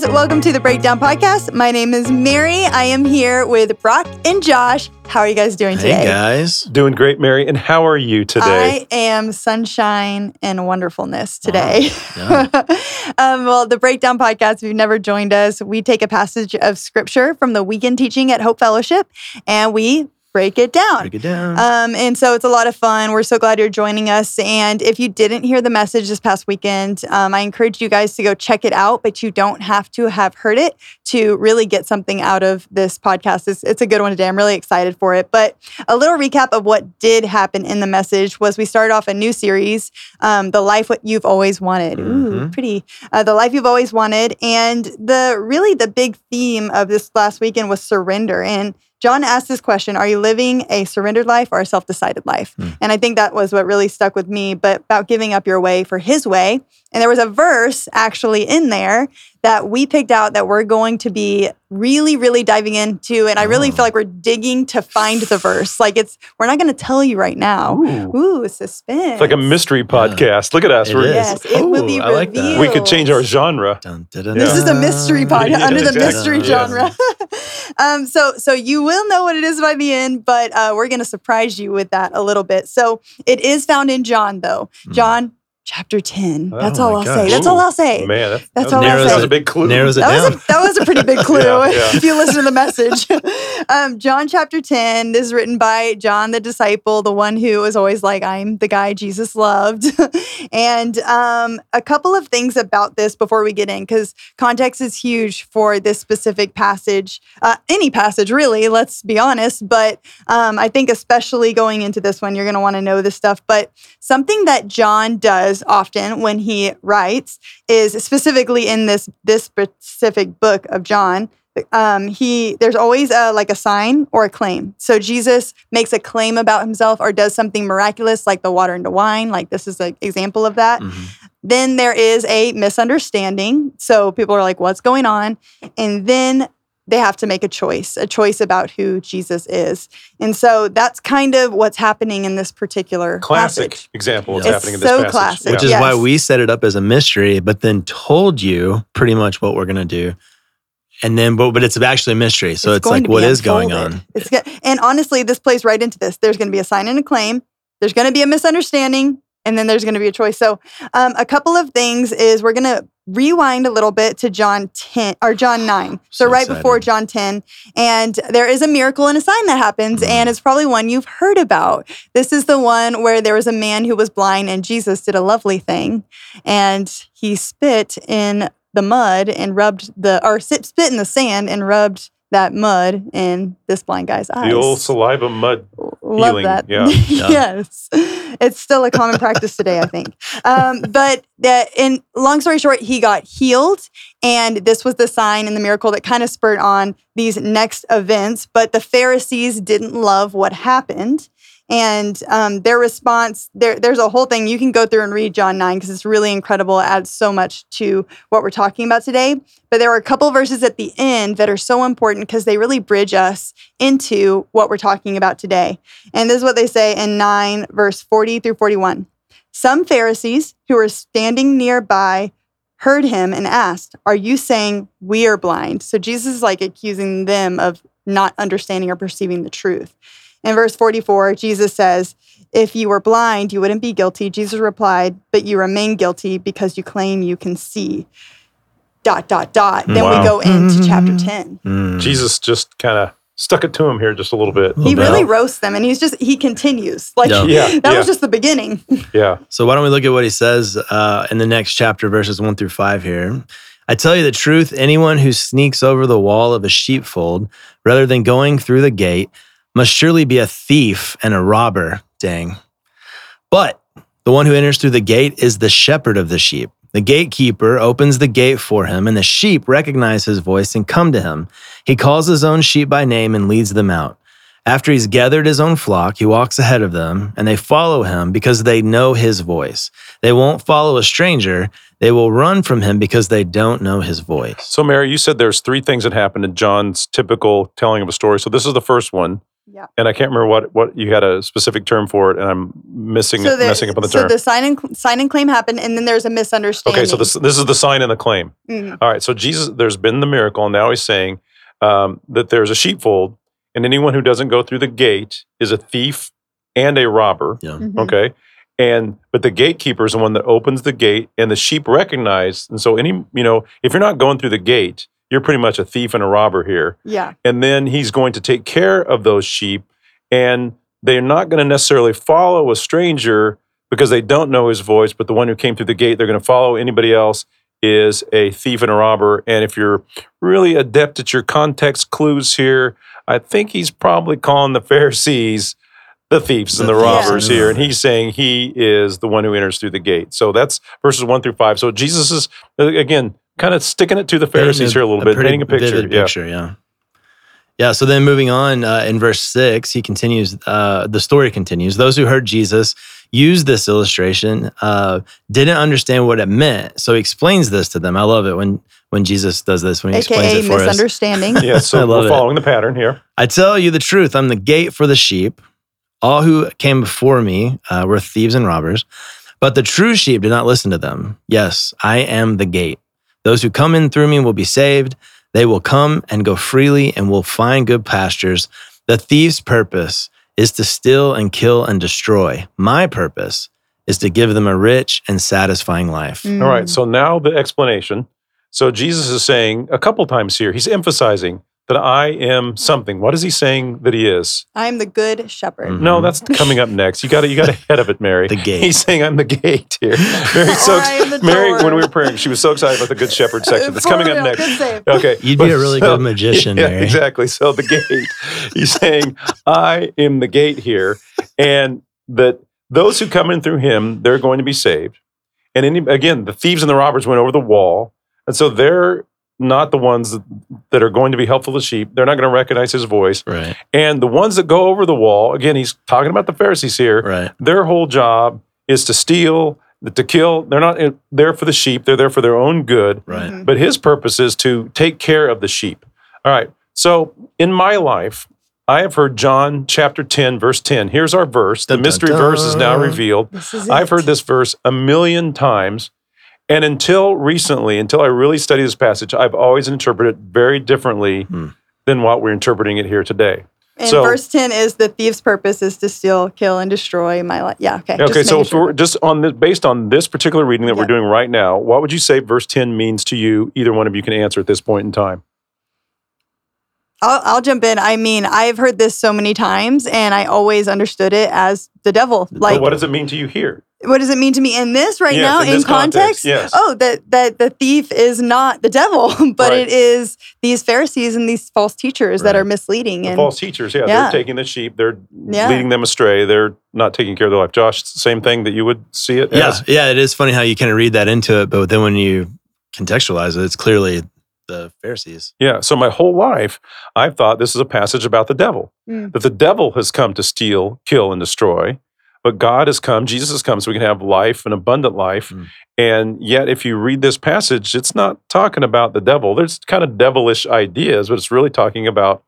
guys, welcome to the Breakdown Podcast. My name is Mary. I am here with Brock and Josh. How are you guys doing today? Hey guys. Doing great, Mary. And how are you today? I am sunshine and wonderfulness today. Yeah. um, well, the Breakdown Podcast, if you've never joined us, we take a passage of scripture from the weekend teaching at Hope Fellowship and we break it down. Break it down. Um, and so it's a lot of fun. We're so glad you're joining us. And if you didn't hear the message this past weekend, um, I encourage you guys to go check it out, but you don't have to have heard it to really get something out of this podcast. It's, it's a good one today. I'm really excited for it. But a little recap of what did happen in the message was we started off a new series, um, The Life What You've Always Wanted. Ooh, Mhm. pretty. Uh, the Life You've Always Wanted. And the really the big theme of this last weekend was surrender. And John asked this question Are you living a surrendered life or a self decided life? Hmm. And I think that was what really stuck with me, but about giving up your way for his way. And there was a verse actually in there that we picked out that we're going to be really, really diving into. And I really Oh. feel like we're digging to find the verse. Like it's, we're not going to tell you right now. Ooh. Ooh, suspense. It's like a mystery podcast. Look at us. It We're- Yes, it will Ooh, be I like that. We could change our genre. Dun, dun, dun, Yeah. This is a mystery dun. podcast Yeah, under the exactly. mystery Yes. genre. um, so, so you will know what it is by the end, but uh, we're going to surprise you with that a little bit. So, it is found in John, though. Hmm. John chapter ten. Oh That's all I'll say. gosh. That's all I'll say. Man, that, That's that, all I'll say. that was a big clue. Narrows it That was, down. a, that was a pretty big clue Yeah, yeah. if you listen to the message. um, John chapter 10 this is written by John the disciple, the one who was always like, I'm the guy Jesus loved. and um, a couple of things about this before we get in, because context is huge for this specific passage, uh, any passage really, let's be honest. But um, I think, especially going into this one, you're going to want to know this stuff. But something that John does often when he writes is specifically in this this specific book of John. Um, he there's always a, like a sign or a claim. So Jesus makes a claim about himself or does something miraculous, like the water into wine. Like this is an example of that. Mhm. Then there is a misunderstanding. So people are like, "What's going on?" And then they have to make a choice, a choice about who Jesus is. And so that's kind of what's happening in this particular Classic passage. example of what's It's happening in this so passage. classic. Which Yeah. is why we set it up as a mystery, but then told you pretty much what we're gonna do. And then, but, but it's actually a mystery. So it's, going like, to be what is going on? It's go- and honestly, this plays right into this. There's going to be a sign and a claim. There's going to be a misunderstanding, and then there's going to be a choice. So, um, a couple of things is we're going to rewind a little bit to John 10 or John 9. So, So right before. John 10, and there is a miracle and a sign that happens, Mhm. and it's probably one you've heard about. This is the one where there was a man who was blind, and Jesus did a lovely thing, and he spit in the mud and rubbed the or spit in the sand and rubbed that mud in this blind guy's eyes. The old saliva mud. Love healing, that. yeah. Yeah. yes, it's still a common practice today, I think. Um, but that, in long story short, he got healed, and this was the sign and the miracle that kind of spurred on these next events. But the Pharisees didn't love what happened. And um, their response, there, there's a whole thing. You can go through and read John 9 because it's really incredible. Adds so much to what we're talking about today. But there are a couple verses at the end that are so important because they really bridge us into what we're talking about today. And this is what they say in 9, verse 40 through 41. Some Pharisees who were standing nearby heard him and asked, Are you saying we are blind? So Jesus is like accusing them of not understanding or perceiving the truth. In verse 44, Jesus says, If you were blind, you wouldn't be guilty. Jesus replied, But you remain guilty because you claim you can see. Dot, dot, dot. Then Wow. we go into chapter 10. Mm. Jesus just kind of stuck it to him here just a little bit. He really bit. roasts them and he's just, he continues. Like, Yeah. Yeah, that yeah. was just the beginning. Yeah. So why don't we look at what he says uh, in the next chapter, verses one through five here? I tell you the truth, anyone who sneaks over the wall of a sheepfold rather than going through the gate must surely be a thief and a robber. Dang. But the one who enters through the gate is the shepherd of the sheep. The gatekeeper opens the gate for him, and the sheep recognize his voice and come to him. He calls his own sheep by name and leads them out. After he's gathered his own flock, he walks ahead of them, and they follow him because they know his voice. They won't follow a stranger. They will run from him because they don't know his voice. So, Mary, you said there's three things that happened in John's typical telling of a story. So, this is the first one. Yeah. And I can't remember what what you had a specific term for it, and I'm missing So the, messing up on the so term. So the sign and sign and claim happened, and then there's a misunderstanding. okay, so this this is the sign and the claim. Mhm. All right, so Jesus, there's been the miracle, and now he's saying um, that there's a sheepfold, and anyone who doesn't go through the gate is a thief and a robber. Yeah. Mhm. Okay. And but the gatekeeper is the one that opens the gate, and the sheep recognize. And so, any you know, if you're not going through the gate, you're pretty much a thief and a robber here. Yeah. And then he's going to take care of those sheep, and they're not going to necessarily follow a stranger because they don't know his voice. But the one who came through the gate, they're going to follow anybody else is a thief and a robber. And if you're really adept at your context clues here, I think he's probably calling the Pharisees the thieves and The the thieves robbers and here. And he's saying he is the one who enters through the gate. So that's verses one through five. So Jesus is, again, kind of sticking it to the Pharisees here a little bit, pretty painting a picture. vivid Yeah. picture, yeah. Yeah, so then moving on uh, in verse six, he continues, uh, the story continues. Those who heard Jesus use this illustration uh, didn't understand what it meant. So he explains this to them. I love it when when Jesus does this, when he explains AKA it for us. misunderstanding. Yeah, I so love we're it. following the pattern here. I tell you the truth. I'm the gate for the sheep. All who came before me uh, were thieves and robbers, but the true sheep did not listen to them. Yes, I am the gate. Those who come in through me will be saved. They will come and go freely and will find good pastures. The thief's purpose is to steal and kill and destroy. My purpose is to give them a rich and satisfying life. Mm. All right, so now the explanation. So Jesus is saying a couple times here, he's emphasizing that I am something. What is he saying that he is? I am the good shepherd. Mhm. No, that's coming up next. You got to you got ahead of it, Mary. The gate. He's saying I'm the gate here. Mary, so I Mary, when we were praying, she was so excited about the Good Shepherd section. That's For coming up next. Okay, You'd but be a really so- good magician, Yeah, Mary. exactly. So the gate. He's saying I am the gate here, and that those who come in through him, they're going to be saved. And any, again, the thieves and the robbers went over the wall, and so they're not the ones that, that are going to be helpful to sheep. They're not going to recognize his voice. Right, And the ones that go over the wall, again, he's talking about the Pharisees here. right. Their whole job is to steal, to kill. They're not there for the sheep. They're there for their own good. Right. Mhm. But his purpose is to take care of the sheep. All right. So in my life, I have heard John chapter 10, verse 10. Here's our verse. The Dun, dun, mystery verse is now revealed. Is I've heard this verse a million times. And until recently, until I really study this passage, I've always interpreted it very differently Hmm. than what we're interpreting it here today. And so- verse 10 is the thief's purpose is to steal, kill, and destroy my life. Yeah, okay. Okay, just so sure. we're just on this, based on this particular reading that we're doing right now, what would you say verse 10 means to you? Either one of you can answer at this point in time. I'll, I'll jump in. I mean, I've heard this so many times, and I always understood it as the devil. Like, but what does it mean to you here? What does it mean to me in this right Yes, now in in, context, context? yes. Oh, that that the thief is not the devil, but Right. it is these Pharisees and these false teachers that are misleading. The and false teachers, yeah, Yeah. they're taking the sheep, they're Yeah. leading them astray, they're not taking care of their life. Josh, same thing that you would see it Yeah, as. yeah, it is funny how you kind of read that into it, but then when you contextualize it, it's clearly the Pharisees. Yeah. So my whole life, I've thought this is a passage about the devil, Mm. that the devil has come to steal, kill, and destroy. But God has come, Jesus has come so we can have life, an abundant life. Mm. And yet, if you read this passage, it's not talking about the devil. There's kind of devilish ideas, but it's really talking about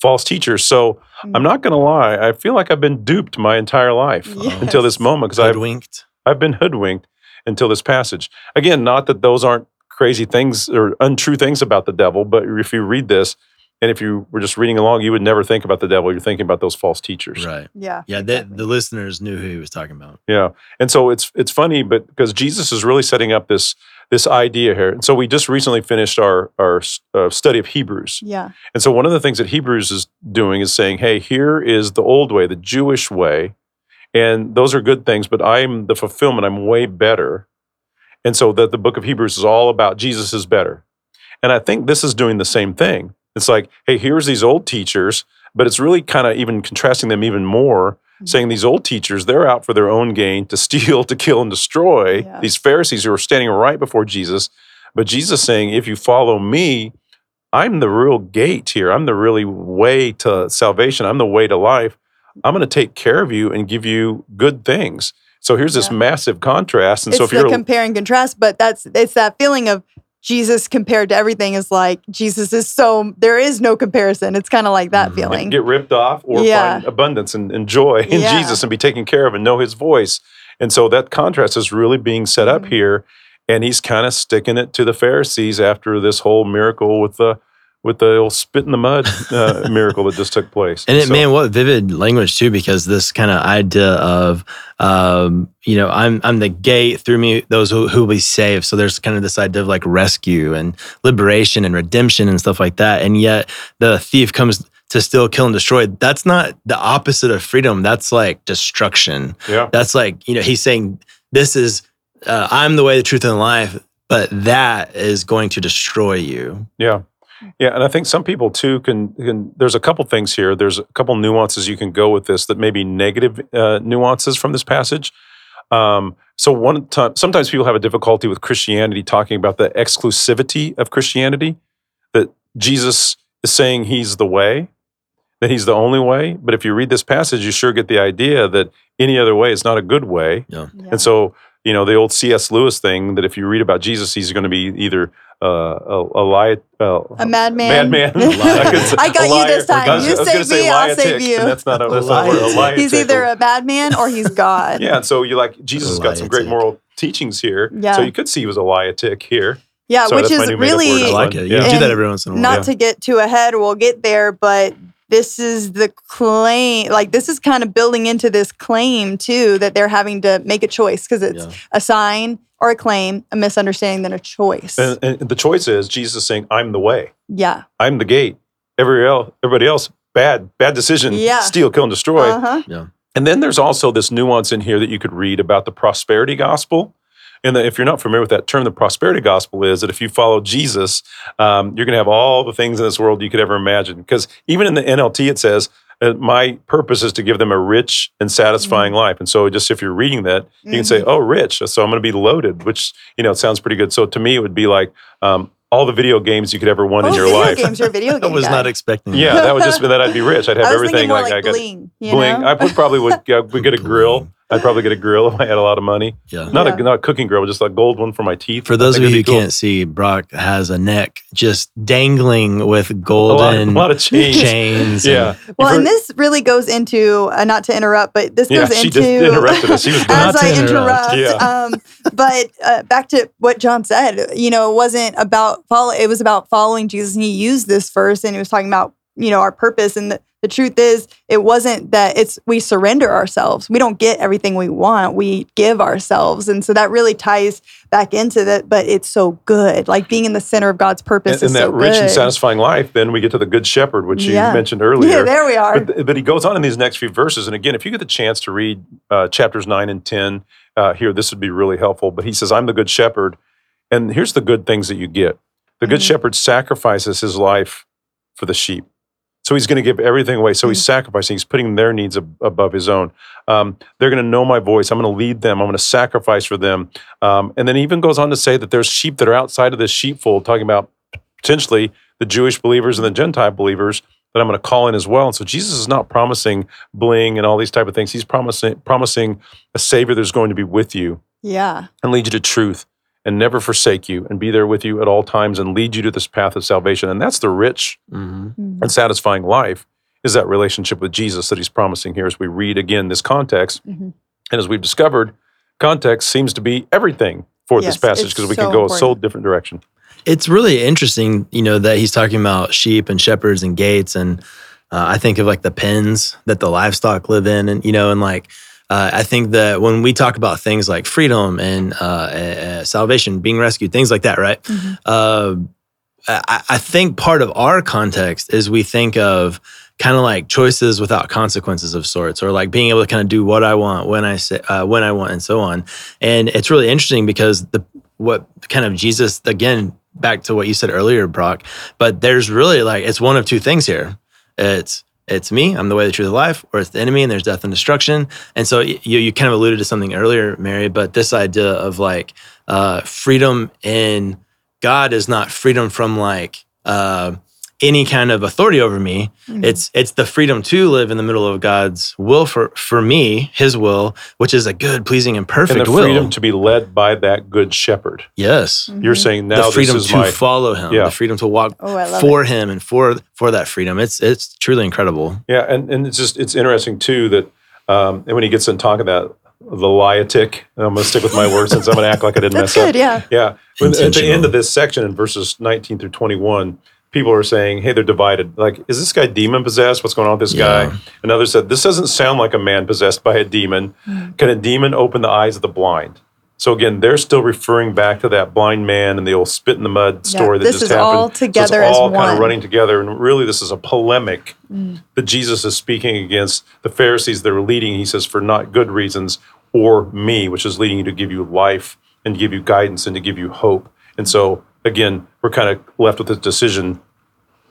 false teachers. So Mm. I'm not going to lie. I feel like I've been duped my entire life until this moment because I've Hoodwinked. I've been hoodwinked until this passage. Again, not that those aren't crazy things or untrue things about the devil, but if you read this and if you were just reading along, you would never think about the devil. You're thinking about those false teachers. Right. Yeah. Yeah, they, exactly. the listeners knew who he was talking about. Yeah. And so it's it's funny, but because Jesus is really setting up this this idea here. And so we just recently finished our our uh, study of Hebrews. Yeah. And so one of the things that Hebrews is doing is saying, hey, here is the old way, the Jewish way. And those are good things, but I'm the fulfillment, I'm way better. And so that the book of Hebrews is all about Jesus is better. And I think this is doing the same thing. It's like, hey, here's these old teachers, but it's really kind of even contrasting them even more, Mhm. saying these old teachers, they're out for their own gain to steal, to kill, and destroy. Yeah. These Pharisees who are standing right before Jesus. But Jesus saying, if you follow me, I'm the real gate here. I'm the really way to salvation. I'm the way to life. I'm going to take care of you and give you good things. So here's this Yeah. massive contrast. And it's so if you're compare and contrast, but that's it's that feeling of Jesus compared to everything is like Jesus is so there is no comparison. It's kind of like that Mhm. feeling. get ripped off or Yeah. find abundance and, and joy in Yeah. Jesus and be taken care of and know his voice. And so that contrast is really being set up Mhm. here. And he's kind of sticking it to the Pharisees after this whole miracle with the with the old spit in the mud uh, miracle that just took place. And it, So- man, what vivid language too, because this kind of idea of, um, you know, I'm I'm the gate through me those who, who will be saved. So there's kind of this idea of like rescue and liberation and redemption and stuff like that. And yet the thief comes to steal, kill, and destroy. That's not the opposite of freedom. That's like destruction. yeah. That's like you know he's saying this is uh, I'm the way, the truth, and the life, but that is going to destroy you. Yeah. Yeah, and I think some people too can, can. There's a couple things here. There's a couple nuances you can go with this that may be negative uh, nuances from this passage. Um, so one time, sometimes people have a difficulty with Christianity talking about the exclusivity of Christianity. That Jesus is saying He's the way, that He's the only way. But if you read this passage, you sure get the idea that any other way is not a good way. Yeah. And so, you know, the old C.S. Lewis thing that if you read about Jesus, he's going to be either uh, a, a lie, uh, a madman. madman. Liar. could say- I got a you this time. I was- You save gonna say me, I'll liatic, save you. That's not a, A that's not a word. A liatic. liatic. He's either a madman or he's God. yeah. And so you like Jesus has got some great moral teachings here. Yeah. So you could see he was a liatic here. Yeah, Sorry, which is new made-up word. really I like it. You Yeah. do that every once in a while. not Yeah. to get too ahead, we'll get there, but this is the claim. Like this is kind of building into this claim too that they're having to make a choice because it's Yeah. a sign or a claim, a misunderstanding, than a choice. And, and the choice is Jesus is saying, "I'm the way. yeah. I'm the gate. Every el- everybody else, bad, bad decision. Yeah. Steal, kill, and destroy." Uh huh. And then there's also this nuance in here that you could read about the prosperity gospel. And that if you're not familiar with that term, the prosperity gospel is that if you follow Jesus, um, you're going to have all the things in this world you could ever imagine. Because even in the NLT, it says, uh, My purpose is to give them a rich and satisfying life. And so, just if you're reading that, you can say, Oh, rich. So I'm going to be loaded, which, you know, it sounds pretty good. So to me, it would be like um, all the video games you could ever want Oh, in your video life. games are a video I was guy. not expecting. Yeah, that. that would just be that I'd be rich. I'd have I was everything more like, like, I got bling. You bling. I would probably would, uh, would get a grill. I'd probably get a grill if I had a lot of money. Yeah. Not Yeah. a not a cooking grill, just a gold one for my teeth. For those of you who cool. can't see, Brock has a neck just dangling with a lot, golden a lot of chains. chains. Yeah. and- Well, You've and this really goes into uh, not to interrupt, but this Yeah, goes she into just interrupted us. She was as Not to I interrupt. interrupt. Yeah. Um, but uh, back to what John said, you know, it wasn't about follow. It was about following Jesus, and he used this verse, and he was talking about you know our purpose. And the, the truth is, it wasn't that it's we surrender ourselves. We don't get everything we want. We give ourselves, and so that really ties back into that. But it's so good, like being in the center of God's purpose and, is and that so rich good. and satisfying life, then we get to the good shepherd, which you mentioned earlier. Yeah, there we are. But, but he goes on in these next few verses. And again, if you get the chance to read uh, chapters 9 and 10 uh, here, this would be really helpful. But he says, I'm the good shepherd. And here's the good things that you get the good Mhm. shepherd sacrifices his life for the sheep. So he's going to give everything away. So he's sacrificing, he's putting their needs ab- above his own. Um, they're going to know my voice. I'm going to lead them. I'm going to sacrifice for them. Um, and then he even goes on to say that there's sheep that are outside of this sheepfold, talking about potentially the Jewish believers and the Gentile believers that I'm going to call in as well. And so Jesus is not promising bling and all these type of things. He's promising promising a savior that's going to be with you yeah. and lead you to truth and never forsake you and be there with you at all times and lead you to this path of salvation. And that's the rich Mhm. Mhm. and satisfying life is that relationship with Jesus that he's promising here as we read again this context. Mhm. And as we've discovered, context seems to be everything for Yes, this passage because we so can go a so different direction. It's really interesting, you know, that he's talking about sheep and shepherds and gates, and uh, I think of like the pens that the livestock live in, and you know, and like uh, I think that when we talk about things like freedom and uh, uh, salvation, being rescued, things like that, right? Mhm. Uh, I, I think part of our context is we think of kind of like choices without consequences of sorts, or like being able to kind of do what I want when I say uh, when I want, and so on. And it's really interesting because the what kind of Jesus again back to what you said earlier, Brock. But there's really like it's one of two things here. It's it's me, I'm the way, the truth, the life, or it's the enemy, and there's death and destruction. And so you you kind of alluded to something earlier, Mary, but this idea of like uh, freedom in God is not freedom from like uh, any kind of authority over me. Mhm. It's it's the freedom to live in the middle of God's will for for me, His will, which is a good, pleasing, and perfect and the will. freedom to be led by that good shepherd. yes, You're Mhm. saying now the freedom this is to my follow Him, Yeah. the freedom to walk Oh, I love for Him, and for for that freedom. It's it's truly incredible. yeah, and and it's just it's interesting too that um, and when he gets in talking about the liatic, I'm going to stick with my word since I'm going to act like I didn't That's mess up. Yeah. Yeah. At the end of this section in verses 19 through 21, people are saying, hey, they're divided. Like, is this guy demon possessed? What's going on with this Yeah. guy? Another said, this doesn't sound like a man possessed by a demon. Mm. Can a demon open the eyes of the blind? So again, they're still referring back to that blind man and the old spit in the mud Yeah, story that this just is happened. all So together it's as all kind one. of running together. And really, this is a polemic Mm. that Jesus is speaking against the Pharisees that are leading, he says, for not good reasons, or me, which is leading you to give you life and to give you guidance and to give you hope. And so, again, we're kind of left with this decision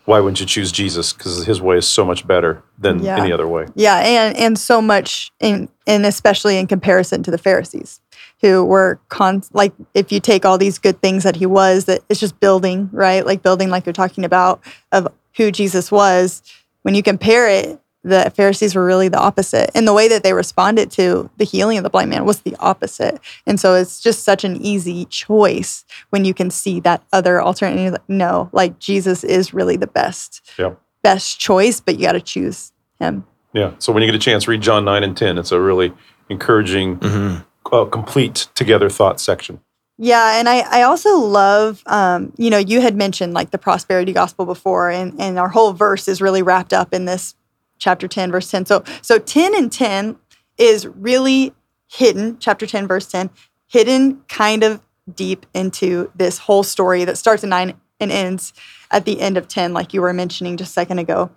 why wouldn't you choose Jesus? Because his way is so much better than Yeah. any other way. Yeah, and and so much in and especially in comparison to the Pharisees, who were con like if you take all these good things that he was, that it's just building, right? Like building, like you're talking about of who Jesus was. When you compare it, the Pharisees were really the opposite, and the way that they responded to the healing of the blind man was the opposite. And so it's just such an easy choice when you can see that other alternative. Like, no, like Jesus is really the best, Yeah. best choice, but you got to choose him. Yeah. So when you get a chance, read John 9 and 10. It's a really encouraging, hmm uh, complete together thought section. Yeah, and I, I also love, um, you know, you had mentioned like the prosperity gospel before, and, and our whole verse is really wrapped up in this chapter 10, verse 10. So, so 10 and 10 is really hidden, chapter 10, verse 10, hidden kind of deep into this whole story that starts at 9 and ends at the end of 10, like you were mentioning just a second ago.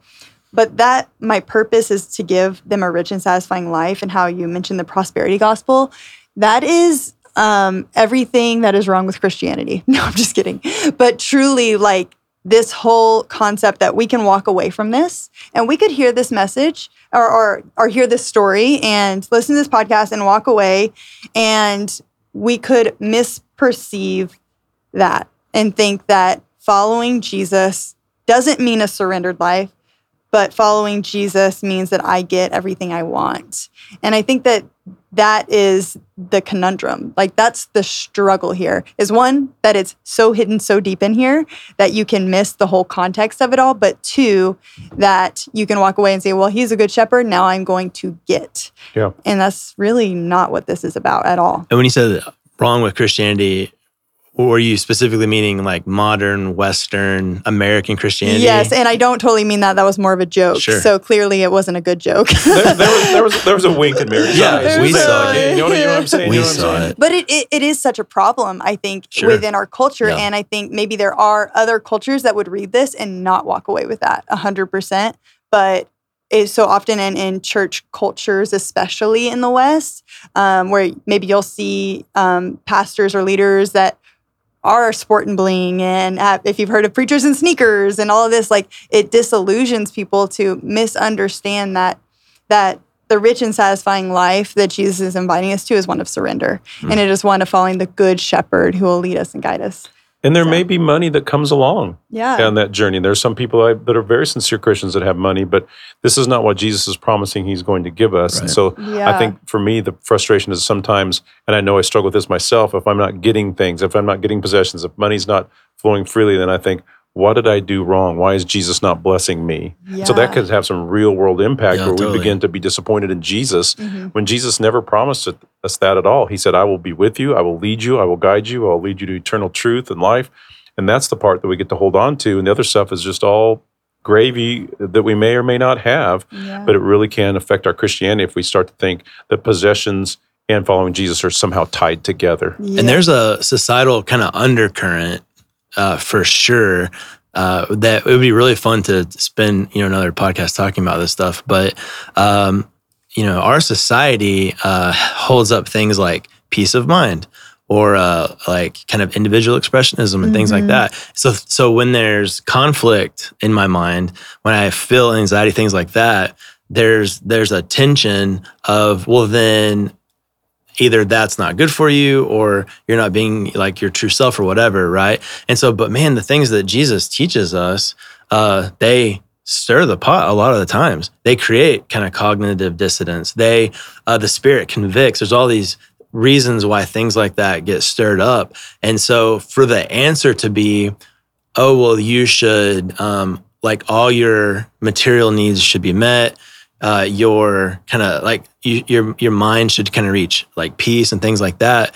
But that, my purpose is to give them a rich and satisfying life, and how you mentioned the prosperity gospel. That is um, everything that is wrong with Christianity. No, I'm just kidding. But truly, like this whole concept that we can walk away from this and we could hear this message or, or, or hear this story and listen to this podcast and walk away and we could misperceive that and think that following Jesus doesn't mean a surrendered life, but following Jesus means that I get everything I want. And I think that that is the conundrum. Like that's the struggle here. Is one that it's so hidden so deep in here that you can miss the whole context of it all, but two that you can walk away and say, "Well, he's a good shepherd, now I'm going to get." Yeah. And that's really not what this is about at all. And when you said wrong with Christianity, were you specifically meaning like modern Western American Christianity? Yes, and I don't totally mean that. That was more of a joke. Sure. So clearly it wasn't a good joke. There, there, was, there, was, there was a wink in Mary's Yeah, eyes. we saw it. You know, what- you know what I'm saying? we You know saw saying? it. But it, it, it is such a problem, I think, Sure. within our culture. Yeah. And I think maybe there are other cultures that would read this and not walk away with that 100%. But it's so often in, in church cultures, especially in the West, um, where maybe you'll see um, pastors or leaders that are sport and bling and have, if you've heard of preachers and sneakers and all of this like it disillusions people to misunderstand that that the rich and satisfying life that Jesus is inviting us to is one of surrender. Hmm. And it is one of following the good shepherd who will lead us and guide us. And there So- may be money that comes along Yeah. on that journey. And there's some people that are very sincere Christians that have money, but this is not what Jesus is promising He's going to give us. And so yeah. I think for me, the frustration is sometimes, and I know I struggle with this myself, if I'm not getting things, if I'm not getting possessions, if money's not flowing freely, then I think, what did I do wrong? Why is Jesus not blessing me? So that could have some real world impact Yeah, where we begin to be disappointed in Jesus Mhm. when Jesus never promised us that at all. He said, I will be with you, I will lead you, I will guide you, I'll lead you to eternal truth and life. And that's the part that we get to hold on to. And the other stuff is just all gravy that we may or may not have, Yeah. but it really can affect our Christianity if we start to think that possessions and following Jesus are somehow tied together. Yeah. And there's a societal kind of undercurrent uh, for sure. Uh, that it would be really fun to spend you know another podcast talking about this stuff. But um, you know, our society uh, holds up things like peace of mind or uh, like kind of individual expressionism and things like Mhm. that. So so when there's conflict in my mind, when I feel anxiety, things like that, there's there's a tension of well then either that's not good for you or you're not being like your true self or whatever, right? And so, but man, the things that Jesus teaches us uh, they stir the pot a lot of the times. They create kind of cognitive dissonance. They, uh, the spirit convicts. There's all these reasons why things like that get stirred up. And so for the answer to be, oh, well, you should, um, like all your material needs should be met. Uh, your kind of like you, your your mind should kind of reach like peace and things like that.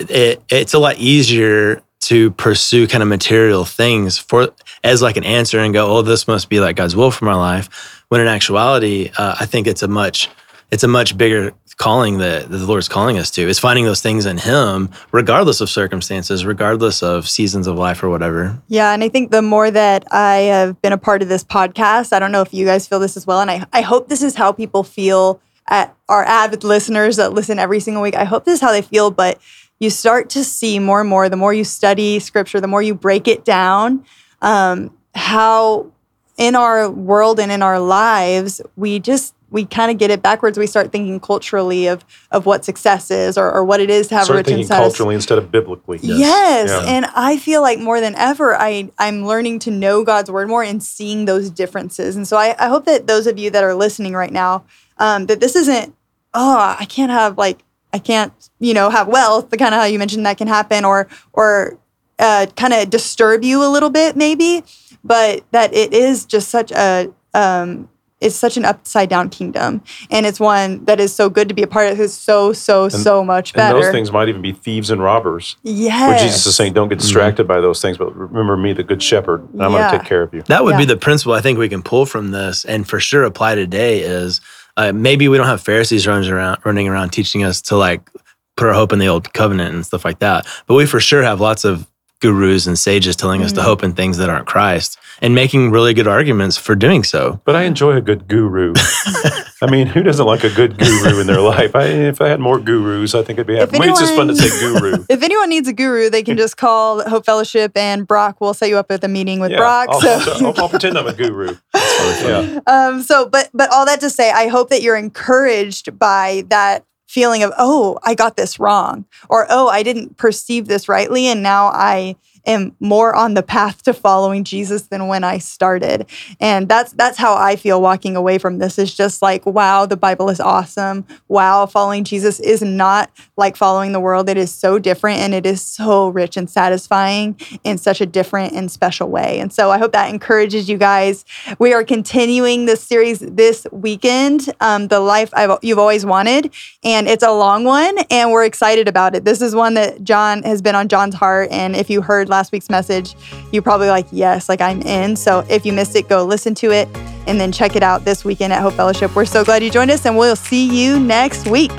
It, it's a lot easier to pursue kind of material things for as like an answer and go, oh, this must be like God's will for my life. When in actuality, uh, I think it's a much it's a much bigger calling that, the Lord's calling us to is finding those things in Him, regardless of circumstances, regardless of seasons of life or whatever. Yeah. And I think the more that I have been a part of this podcast, I don't know if you guys feel this as well. And I, I hope this is how people feel at our avid listeners that listen every single week. I hope this is how they feel, but you start to see more and more the more you study scripture, the more you break it down, um, how in our world and in our lives, we just we kind of get it backwards. We start thinking culturally of of what success is or, or what it is to have Start a rich thinking culturally instead of biblically. Yes. Yeah. And I feel like more than ever, I, I'm learning to know God's word more and seeing those differences. And so I, I hope that those of you that are listening right now, um, that this isn't, oh, I can't have like, I can't, you know, have wealth, the kind of how you mentioned that can happen or, or uh, kind of disturb you a little bit maybe, but that it is just such a, um, it's such an upside down kingdom. And it's one that is so good to be a part of. It's so, so, so much better. And those things might even be thieves and robbers. yes. Where Jesus is saying, don't get distracted by those things, but remember me, the good shepherd, and I'm going to take care of you. That would be the principle I think we can pull from this, and for sure apply today. Is uh, maybe we don't have Pharisees running around, running around teaching us to like put our hope in the old covenant and stuff like that, but we for sure have lots of gurus and sages telling us to Mhm. hope in things that aren't Christ and making really good arguments for doing so. But I enjoy a good guru. I mean, who doesn't like a good guru in their life? I, if I had more gurus, I think it'd be. If Maybe it's just fun to say guru. If anyone needs a guru, they can just call Hope Fellowship and Brock will set you up with a meeting with Yeah, Brock. I'll, so, I'll, I'll pretend I'm a guru. Yeah. um, so, but but all that to say, I hope that you're encouraged by that feeling of, oh, I got this wrong, or oh, I didn't perceive this rightly, and now I am more on the path to following Jesus than when I started. And that's that's how I feel walking away from this is just like, wow, the Bible is awesome. Wow, following Jesus is not like following the world. It is so different and it is so rich and satisfying in such a different and special way. And so I hope that encourages you guys. We are continuing this series this weekend, um, the life I've, you've always wanted, and it's a long one, and we're excited about it. This is one that John has been on John's heart, and if you heard last week's message, you're probably like yes, like I'm in. So if you missed it, go listen to it, and then check it out this weekend at Hope Fellowship. We're so glad you joined us, and we'll see you next week.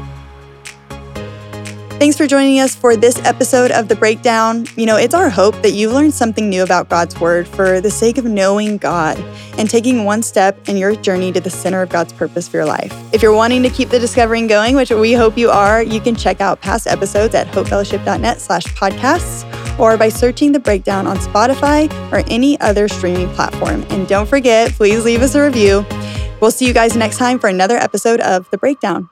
Thanks for joining us for this episode of The Breakdown. You know, it's our hope that you've learned something new about God's Word for the sake of knowing God and taking one step in your journey to the center of God's purpose for your life. If you're wanting to keep the discovering going, which we hope you are, you can check out past episodes at hopefellowship.net slash podcasts or by searching The Breakdown on Spotify or any other streaming platform. And don't forget, please leave us a review. We'll see you guys next time for another episode of The Breakdown.